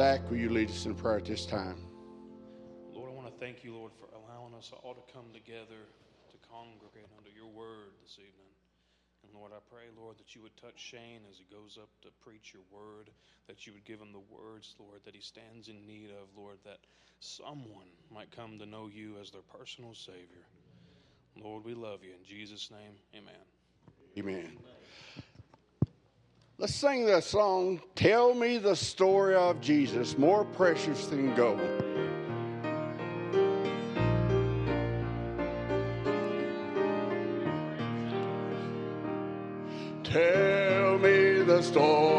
Zach, will you lead us in prayer at this time? Lord, I want to thank you, Lord, for allowing us all to come together to congregate under your word this evening. And Lord, I pray, Lord, that you would touch Shane as he goes up to preach your word, that you would give him the words, Lord, that he stands in need of, Lord, that someone might come to know you as their personal Savior. Lord, we love you. In Jesus' name, amen. Amen. amen. Let's sing the song, Tell Me the Story of Jesus, More Precious Than Gold. Tell me the story.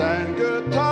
and good times.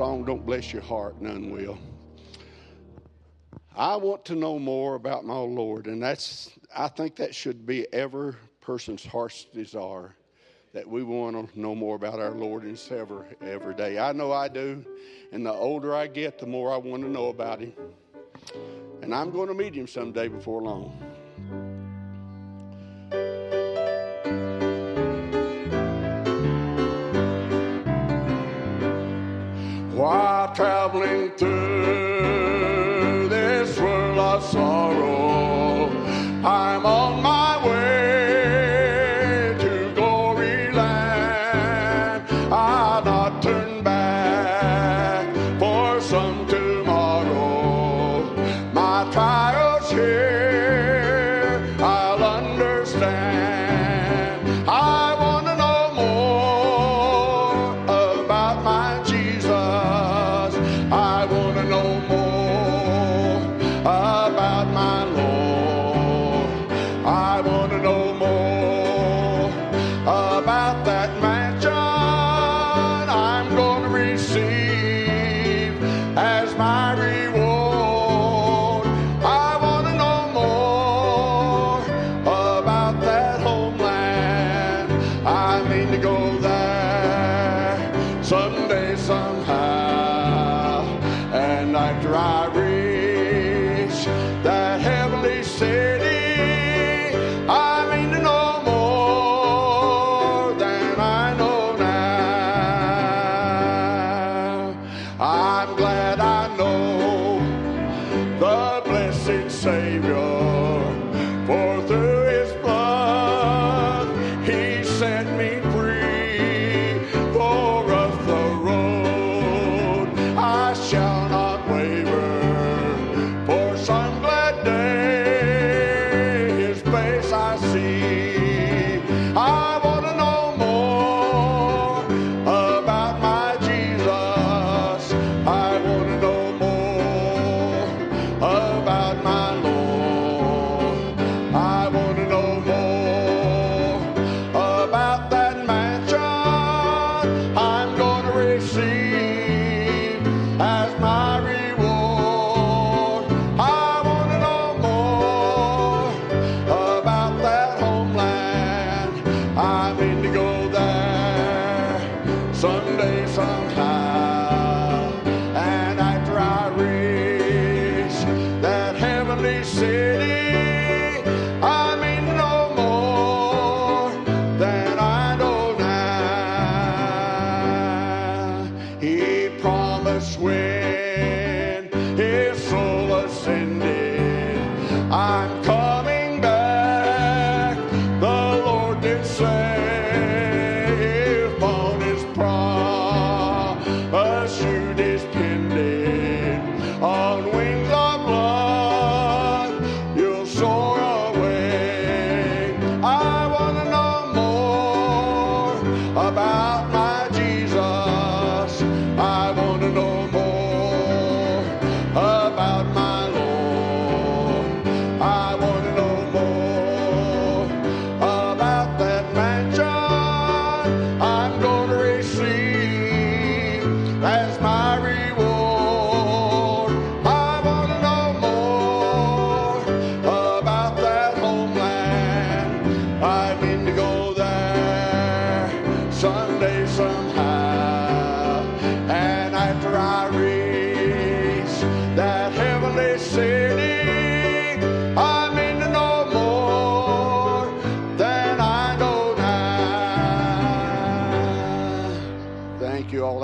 song don't bless your heart, none will. I want to know more about my Lord, and that's I think that should be every person's heart's desire that we want to know more about our Lord and Savior every day. I know I do, and the older I get, the more I want to know about Him. And I'm going to meet Him someday before long. while traveling through this world of sorrow. I'm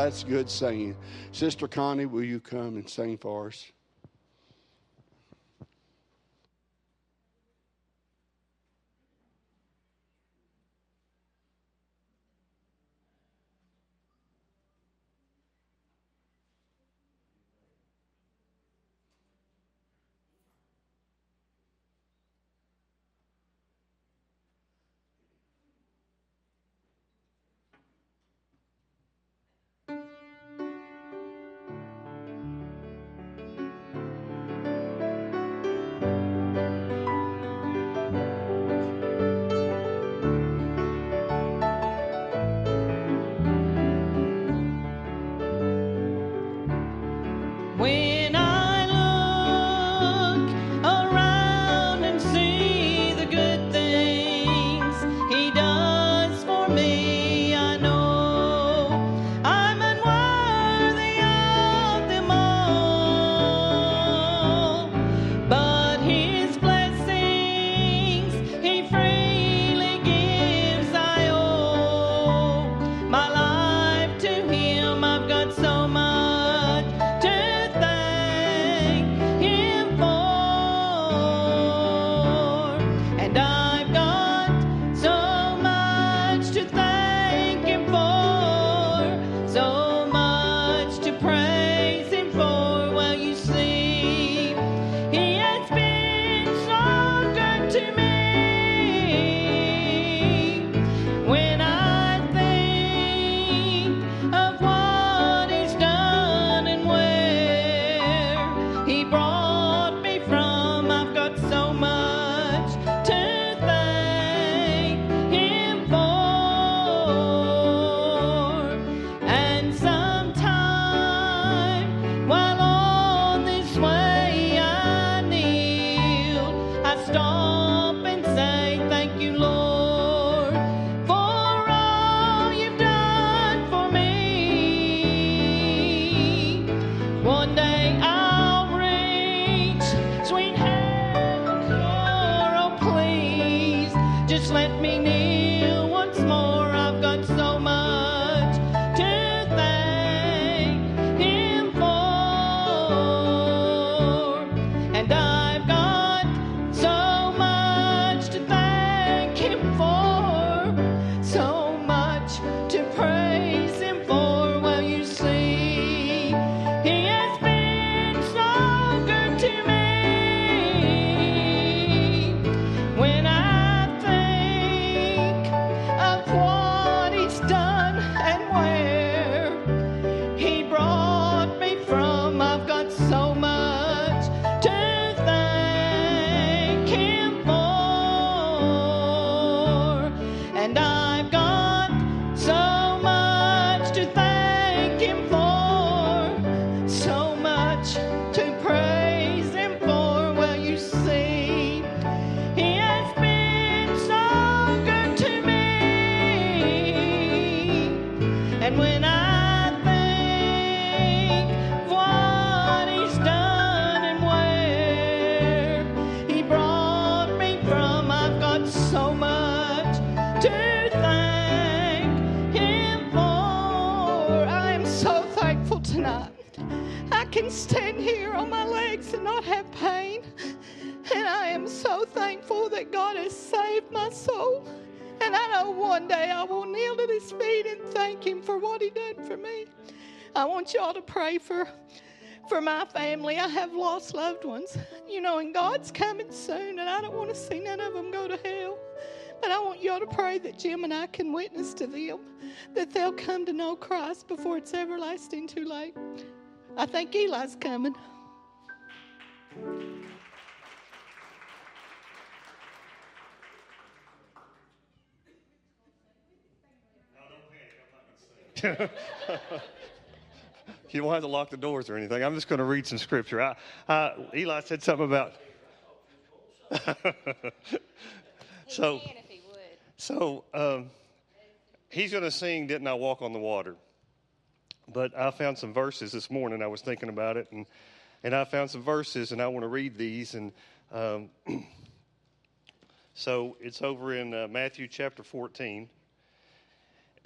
that's good singing. Sister Connie, will you come and sing for us? One day I will kneel at his feet and thank him for what he did for me. I want y'all to pray for for my family. I have lost loved ones, you know, and God's coming soon, and I don't want to see none of them go to hell. But I want y'all to pray that Jim and I can witness to them, that they'll come to know Christ before it's everlasting too late. I think Eli's coming. you don't have to lock the doors or anything. I'm just going to read some scripture. I, uh, Eli said something about. so, so um, he's going to sing "Didn't I Walk on the Water?" But I found some verses this morning. I was thinking about it, and and I found some verses, and I want to read these. And um, so it's over in uh, Matthew chapter 14.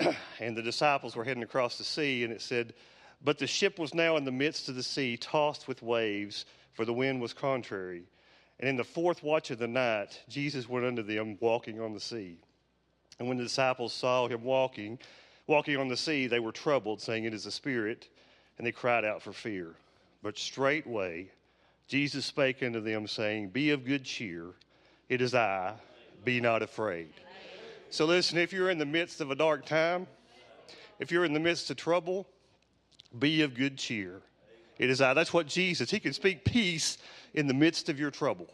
and the disciples were heading across the sea, and it said, But the ship was now in the midst of the sea, tossed with waves, for the wind was contrary. And in the fourth watch of the night, Jesus went unto them walking on the sea. And when the disciples saw him walking, walking on the sea, they were troubled, saying, It is a spirit, and they cried out for fear. But straightway Jesus spake unto them, saying, Be of good cheer, it is I, be not afraid. So, listen, if you're in the midst of a dark time, if you're in the midst of trouble, be of good cheer. It is I. That's what Jesus, He can speak peace in the midst of your trouble.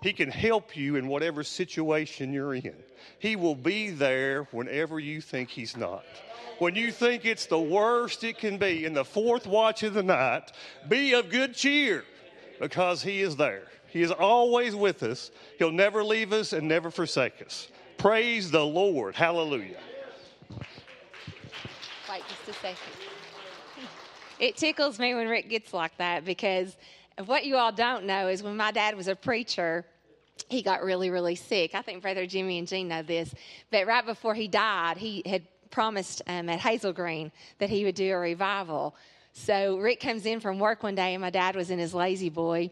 He can help you in whatever situation you're in. He will be there whenever you think He's not. When you think it's the worst it can be in the fourth watch of the night, be of good cheer because He is there. He is always with us. He'll never leave us and never forsake us. Praise the Lord. Hallelujah. Wait just a second. It tickles me when Rick gets like that because what you all don't know is when my dad was a preacher, he got really, really sick. I think Brother Jimmy and Jean know this. But right before he died, he had promised um, at Hazel Green that he would do a revival. So Rick comes in from work one day, and my dad was in his lazy boy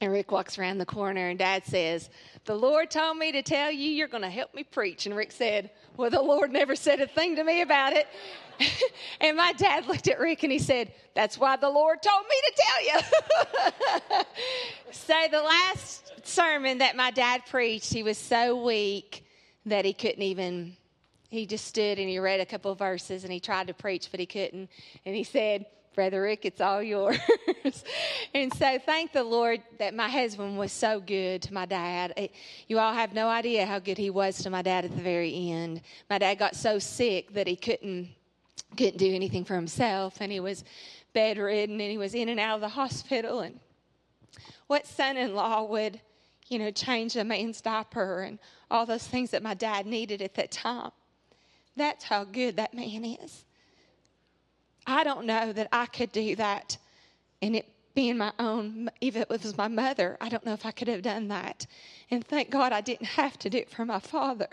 Rick walks around the corner, and Dad says, The Lord told me to tell you you're going to help me preach. And Rick said, Well, the Lord never said a thing to me about it. and my dad looked at Rick and he said, That's why the Lord told me to tell you. so, the last sermon that my dad preached, he was so weak that he couldn't even, he just stood and he read a couple of verses and he tried to preach, but he couldn't. And he said, Brother Rick, it's all yours. and so thank the Lord that my husband was so good to my dad. It, you all have no idea how good he was to my dad at the very end. My dad got so sick that he couldn't couldn't do anything for himself and he was bedridden and he was in and out of the hospital and what son-in-law would you know change a man's diaper and all those things that my dad needed at that time that's how good that man is I don't know that I could do that. And it being my own, even if it was my mother, I don't know if I could have done that. And thank God I didn't have to do it for my father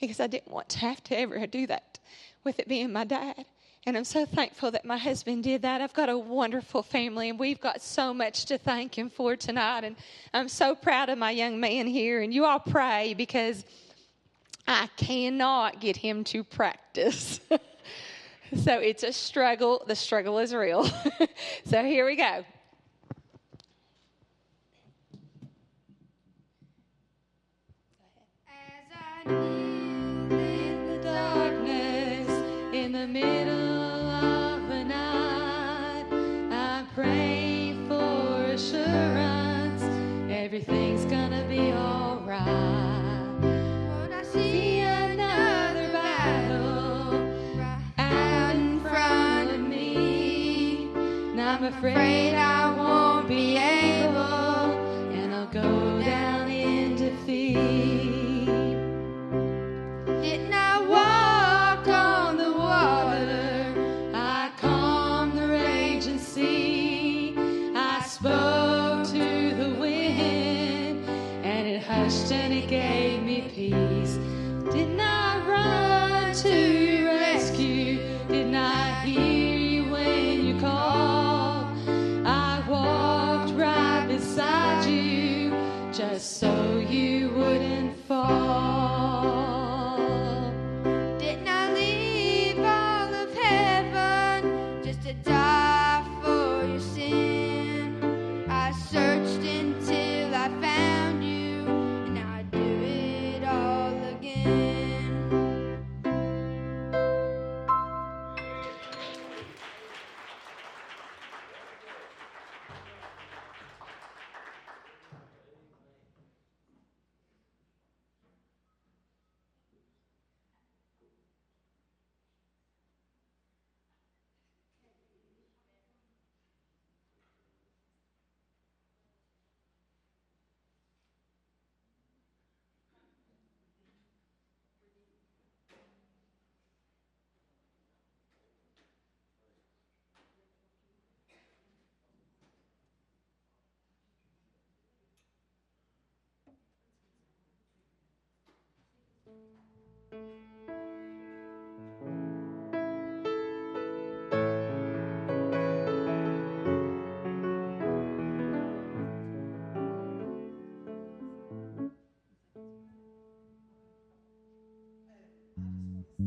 because I didn't want to have to ever do that with it being my dad. And I'm so thankful that my husband did that. I've got a wonderful family, and we've got so much to thank him for tonight. And I'm so proud of my young man here. And you all pray because I cannot get him to practice. So it's a struggle. The struggle is real. so here we go. As I in the darkness, in the middle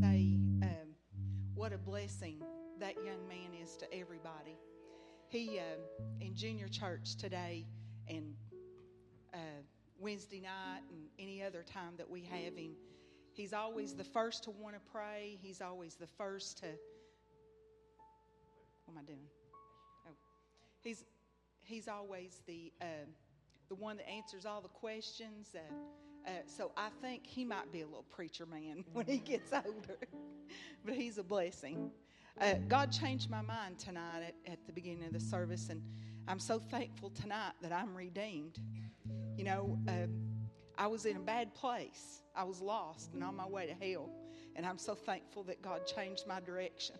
say um, what a blessing that young man is to everybody. He um, in junior church today and uh, Wednesday night and any other time that we have him, he's always the first to want to pray. He's always the first to. What am I doing? Oh, he's he's always the um, the one that answers all the questions. Uh, uh, so I think he might be a little preacher man when he gets older, but he's a blessing. Uh, God changed my mind tonight at, at the beginning of the service, and I'm so thankful tonight that I'm redeemed. You know, um, I was in a bad place. I was lost and on my way to hell, and I'm so thankful that God changed my direction.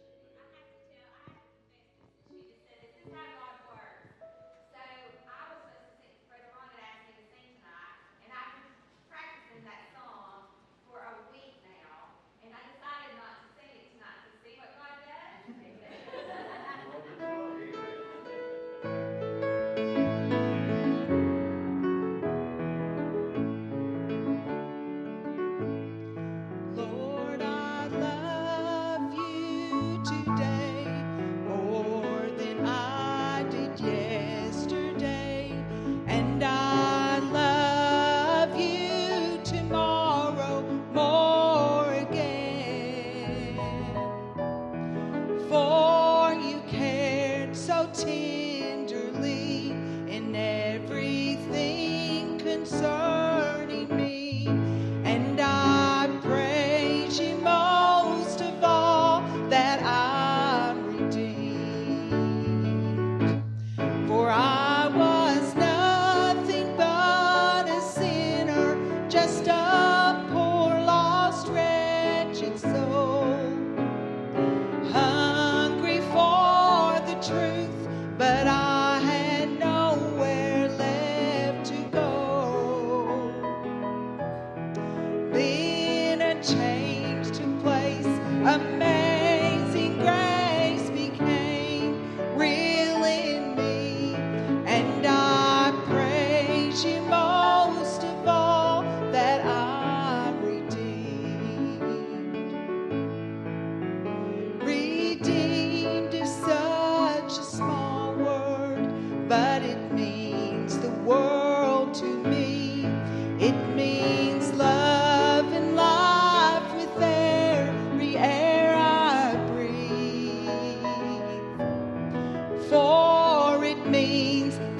means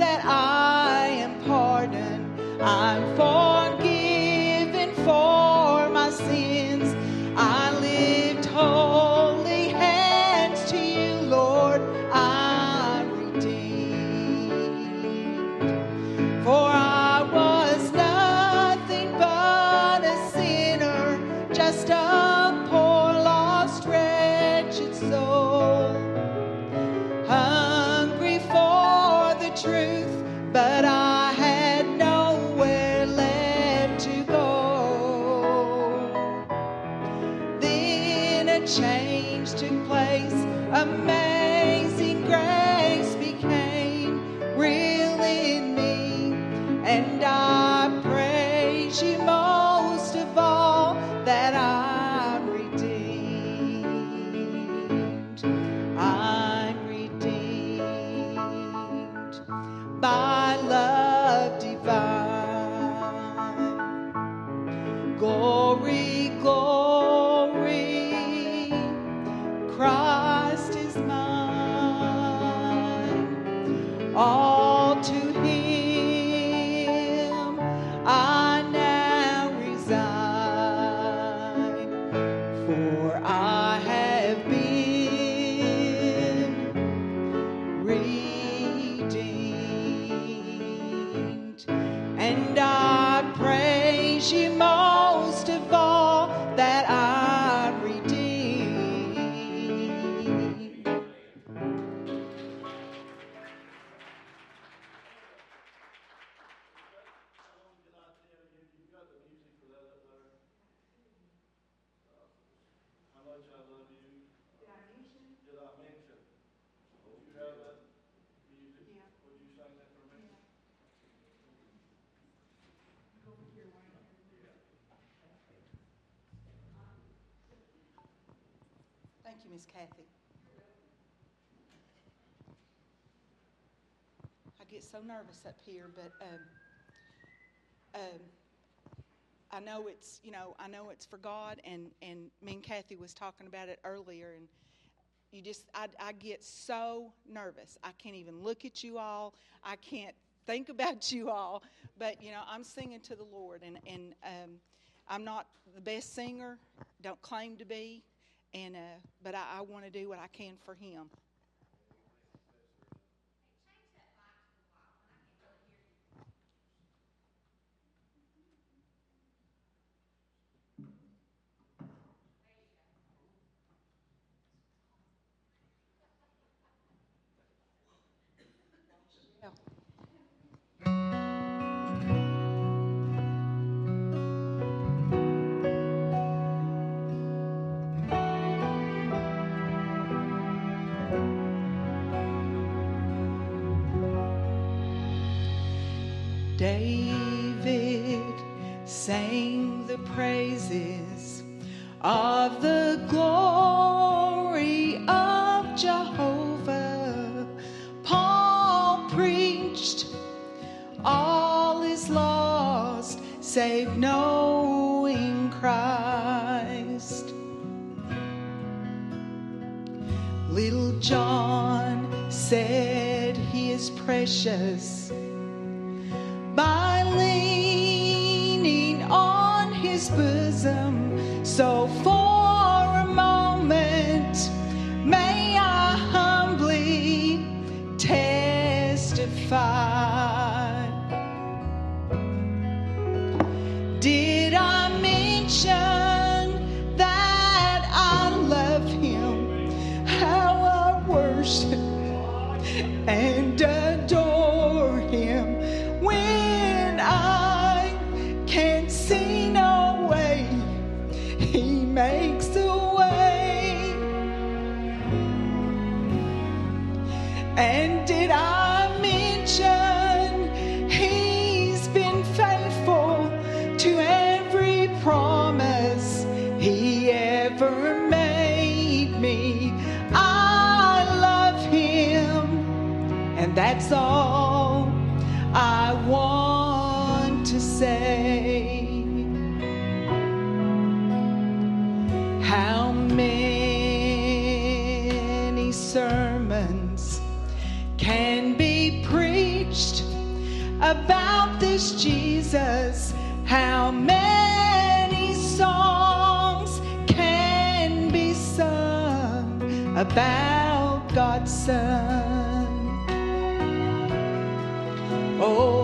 Thank you, Miss Kathy. I get so nervous up here, but um, um, I know it's you know I know it's for God, and and me and Kathy was talking about it earlier, and you just I, I get so nervous. I can't even look at you all. I can't think about you all. But you know I'm singing to the Lord, and and um, I'm not the best singer. Don't claim to be, and uh, but I, I want to do what I can for Him. David sang the praises of the glory of Jehovah. Paul preached, all is lost save knowing Christ. Little John said he is precious about this Jesus? How many songs can be sung about God's Son? Oh,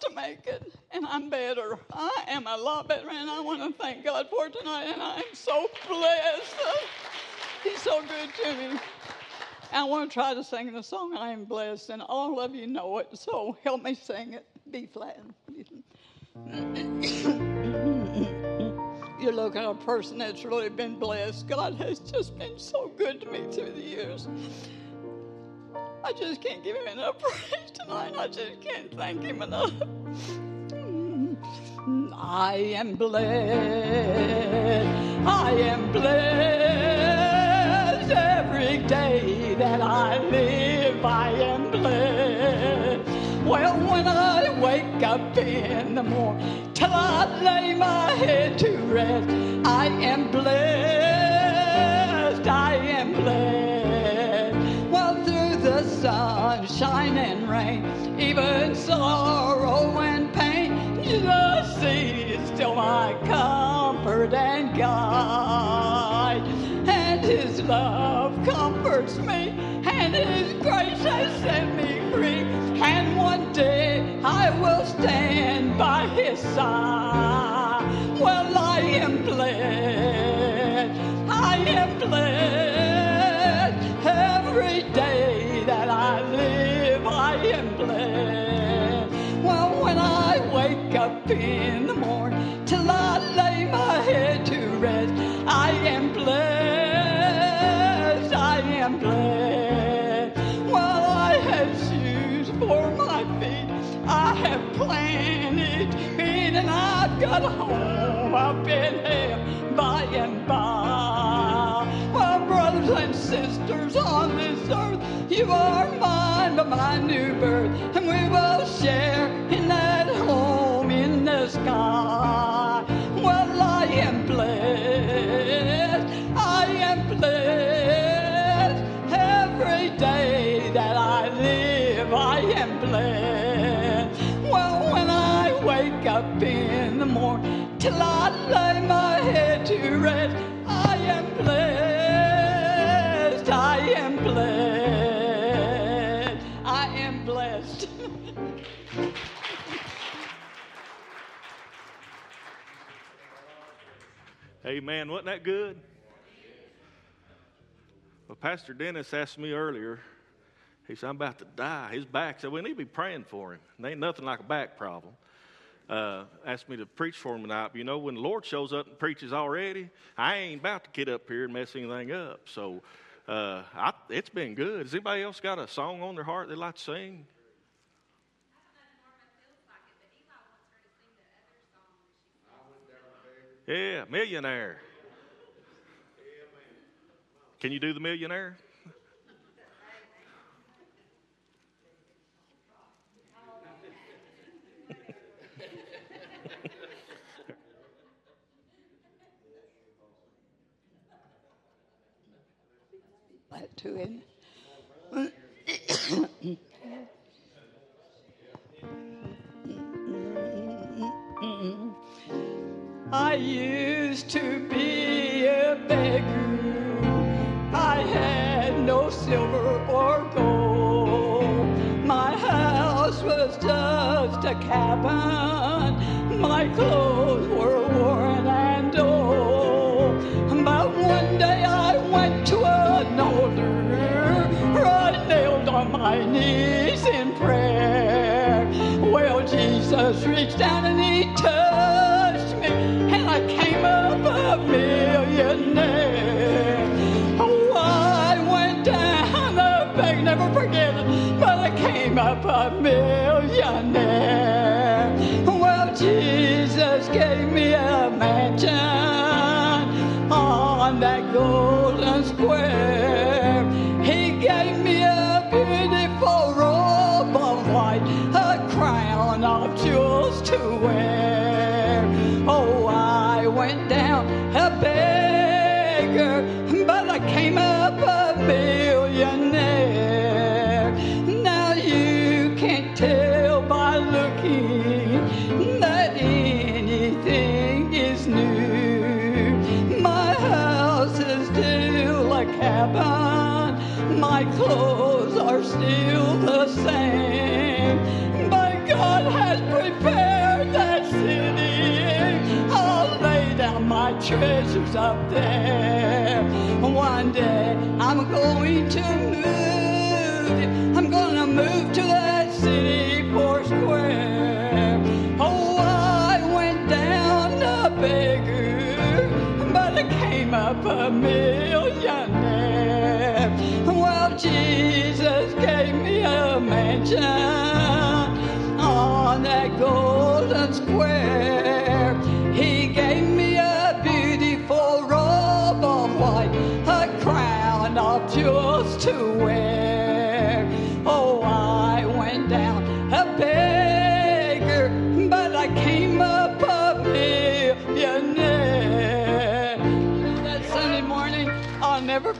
to make it. And I'm better. I am a lot better. And I want to thank God for tonight. And I am so blessed. He's so good to me. I want to try to sing the song I am blessed. And all of you know it. So help me sing it. B flat. you look at a person that's really been blessed. God has just been so good to me through the years. I just can't give him enough praise tonight. I just can't thank him enough. I am blessed. I am blessed every day that I live. I am blessed. Well, when I wake up in the morning till I lay my head to rest, I am blessed. I am blessed. Sunshine and rain, even sorrow and pain, Jesus is still my comfort and guide. And His love comforts me, and His grace has set me free. And one day I will stand by His side. Well, I am blessed. I am blessed up in the morning till I lay my head to rest, I am blessed. I am blessed. Well, I have shoes for my feet. I have planted feet, and I've got a home up in heaven by and by. My brothers and sisters on this earth, you are mine by my new birth, and we will share till I lay my head to rest, I am blessed. I am blessed. I am blessed. Amen. Wasn't that good? Well, Pastor Dennis asked me earlier, he said, I'm about to die. His back said, We need to be praying for him. There ain't nothing like a back problem. Uh, asked me to preach for him tonight. But you know, when the Lord shows up and preaches already, I ain't about to get up here and mess anything up. So uh, I, it's been good. Has anybody else got a song on their heart they'd like to sing? Yeah, millionaire. Can you do the millionaire? That to him. I used to be a beggar. I had no silver or gold. My house was just a cabin. My clothes were worn and Jesus down and treasures up there. One day I'm going to move. I'm gonna move to that city four square. Oh, I went down a beggar, but I came up a millionaire. Well, Jesus gave me a mansion on that golden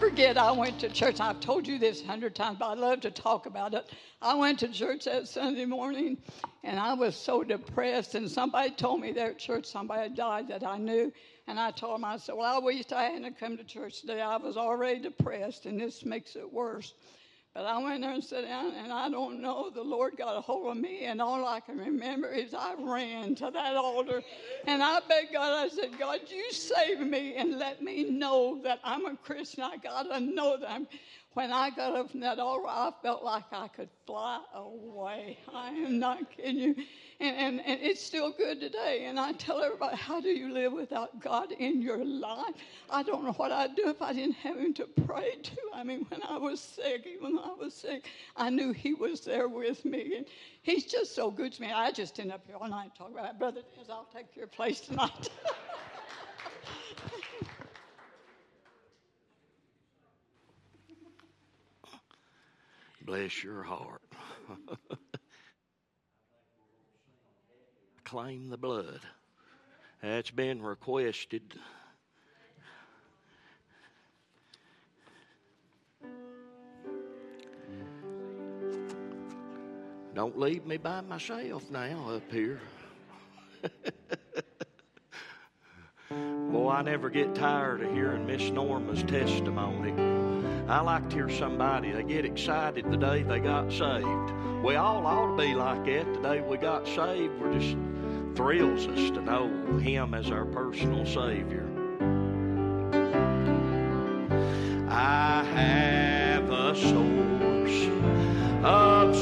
forget. I went to church. I've told you this a hundred times, but I love to talk about it. I went to church that Sunday morning, and I was so depressed. And somebody told me there at church somebody had died that I knew. And I told them, I said, Well, I wish I hadn't come to church today. I was already depressed, and this makes it worse. But I went there and sat down, and I don't know. The Lord got a hold of me, and all I can remember is I ran to that altar, and I begged God. I said, God, you save me and let me know that I'm a Christian. I got to know that I'm. When I got up from that altar, I felt like I could fly away. I am not kidding you. And, and, and it's still good today. And I tell everybody, how do you live without God in your life? I don't know what I'd do if I didn't have Him to pray to. I mean, when I was sick, even when I was sick, I knew He was there with me. And He's just so good to me. I just end up here all night talking about it. Brother Dennis, I'll take your place tonight. Bless your heart. Claim the blood. That's been requested. Don't leave me by myself now up here. Boy, I never get tired of hearing Miss Norma's testimony. I like to hear somebody, they get excited the day they got saved. We all ought to be like that the day we got saved. We're just thrills us to know Him as our personal Savior. I have a source of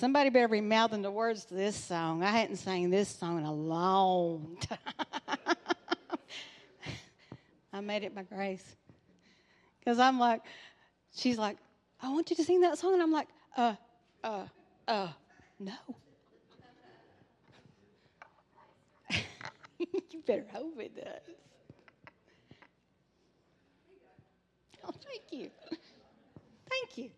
Somebody better be mouthing the words to this song. I hadn't sang this song in a long time. I made it by grace. Because I'm like, she's like, I want you to sing that song. And I'm like, uh, uh, uh, no. you better hope it does. Oh, thank you. Thank you.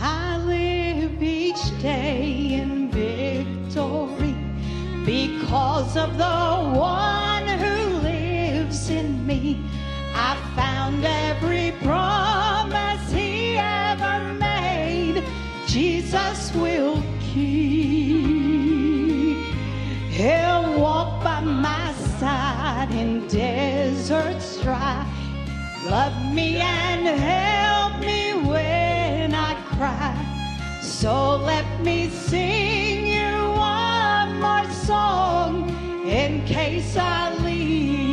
I live each day in victory because of the one in me. I found every promise he ever made, Jesus will keep. He'll walk by my side in deserts dry. Love me and help me when I cry. So let me sing you one more song in case I leave.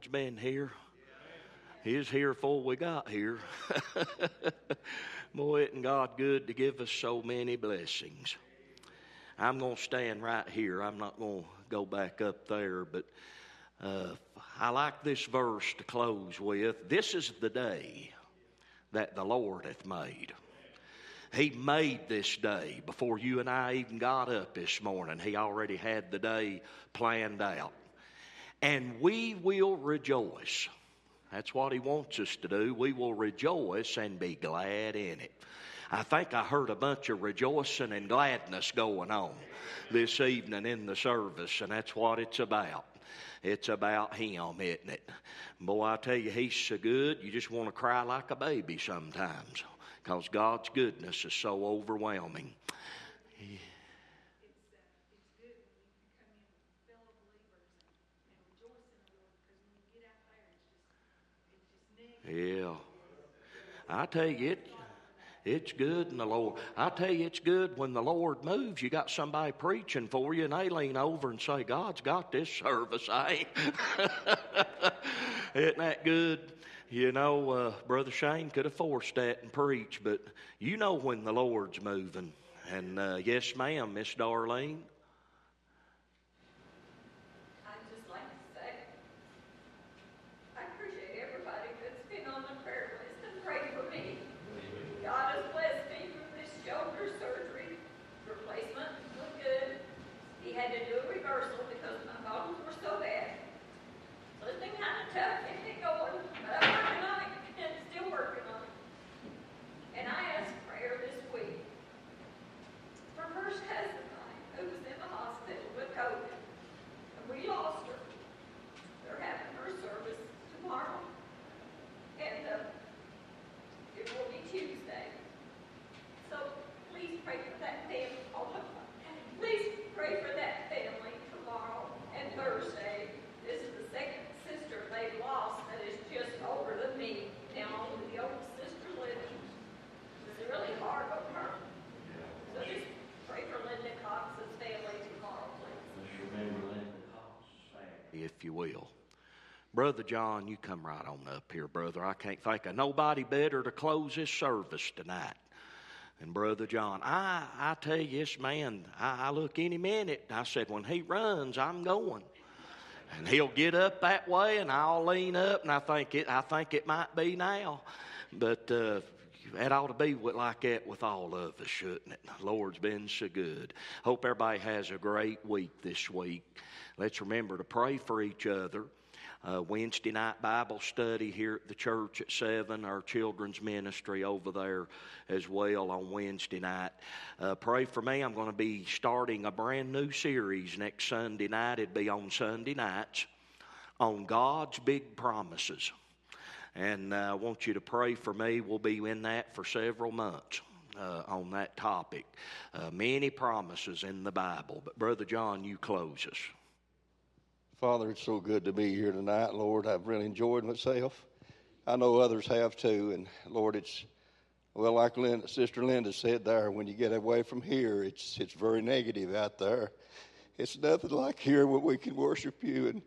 Lord's been here. He's here before we got here. Boy, isn't God good to give us so many blessings? I'm going to stand right here. I'm not going to go back up there, but uh, I like this verse to close with. This is the day that the Lord hath made. He made this day before you and I even got up this morning. He already had the day planned out. And we will rejoice That's what He wants us to do. We will rejoice and be glad in it. I think I heard a bunch of rejoicing and gladness going on this evening in the service, and that's what it's about. It's about Him, isn't it? Boy, I tell you, He's so good, you just want to cry like a baby sometimes because God's goodness is so overwhelming. Yeah. I tell you, it, it's good in the Lord. I tell you, it's good when the Lord moves. You got somebody preaching for you, and they lean over and say, God's got this service, I Isn't that good? You know, uh, Brother Shane could have forced that and preach, but you know when the Lord's moving. And uh, yes, ma'am, Miss Darlene. I'd just like to say, I appreciate everybody that's been on the prayer list and prayed for me. God has blessed me through this shoulder surgery. Replacement was good. He had to do a reversal because my bones were so bad. So it's been kind of tough getting it going, but I'm working on it and still working on it. And I asked prayer this week for first cousin of mine who was in the hospital with COVID. And we lost her. They're having her service tomorrow. And uh, it will be Tuesday. So please pray for that family. Oh, please pray for that family tomorrow and Thursday. This is the second sister they've lost that is just older than me. Now only the oldest sister living. It's really hard on her. So just pray for Linda Cox's family tomorrow, please. if you will. Brother John, you come right on up here, brother. I can't think of nobody better to close this service tonight. And Brother John, I, I tell you, this man, I, I look any minute. I said, when he runs, I'm going. And he'll get up that way, and I'll lean up, and I think it, I think it might be now. But uh, that ought to be like that with all of us, shouldn't it? The Lord's been so good. Hope everybody has a great week this week. Let's remember to pray for each other. Uh, Wednesday night Bible study here at the church at 7, our children's ministry over there as well on Wednesday night. Uh, pray for me. I'm going to be starting a brand new series next Sunday night. It'd be on Sunday nights on God's big promises. And uh, I want you to pray for me. We'll be in that for several months. Uh, on that topic. Uh, many promises in the Bible. But, Brother John, you close us. Father, it's so good to be here tonight, Lord. I've really enjoyed myself. I know others have too. And Lord, it's, well, like Linda, Sister Linda said there, when you get away from here, it's, it's very negative out there. It's nothing like here where we can worship you in,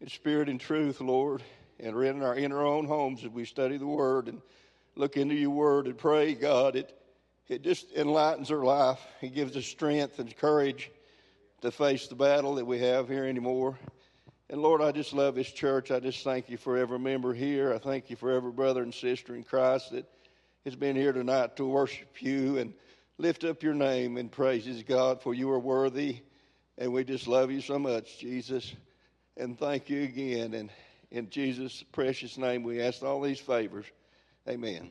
in spirit and truth, Lord, and in our, in our own homes as we study the Word and look into your Word and pray, God. It, it just enlightens our life. It gives us strength and courage to face the battle that we have here anymore. And Lord, I just love this church. I just thank you for every member here. I thank you for every brother and sister in Christ that has been here tonight to worship you and lift up your name and praises God, for you are worthy. And we just love you so much, Jesus. And thank you again. And in Jesus' precious name, we ask all these favors. Amen. Amen.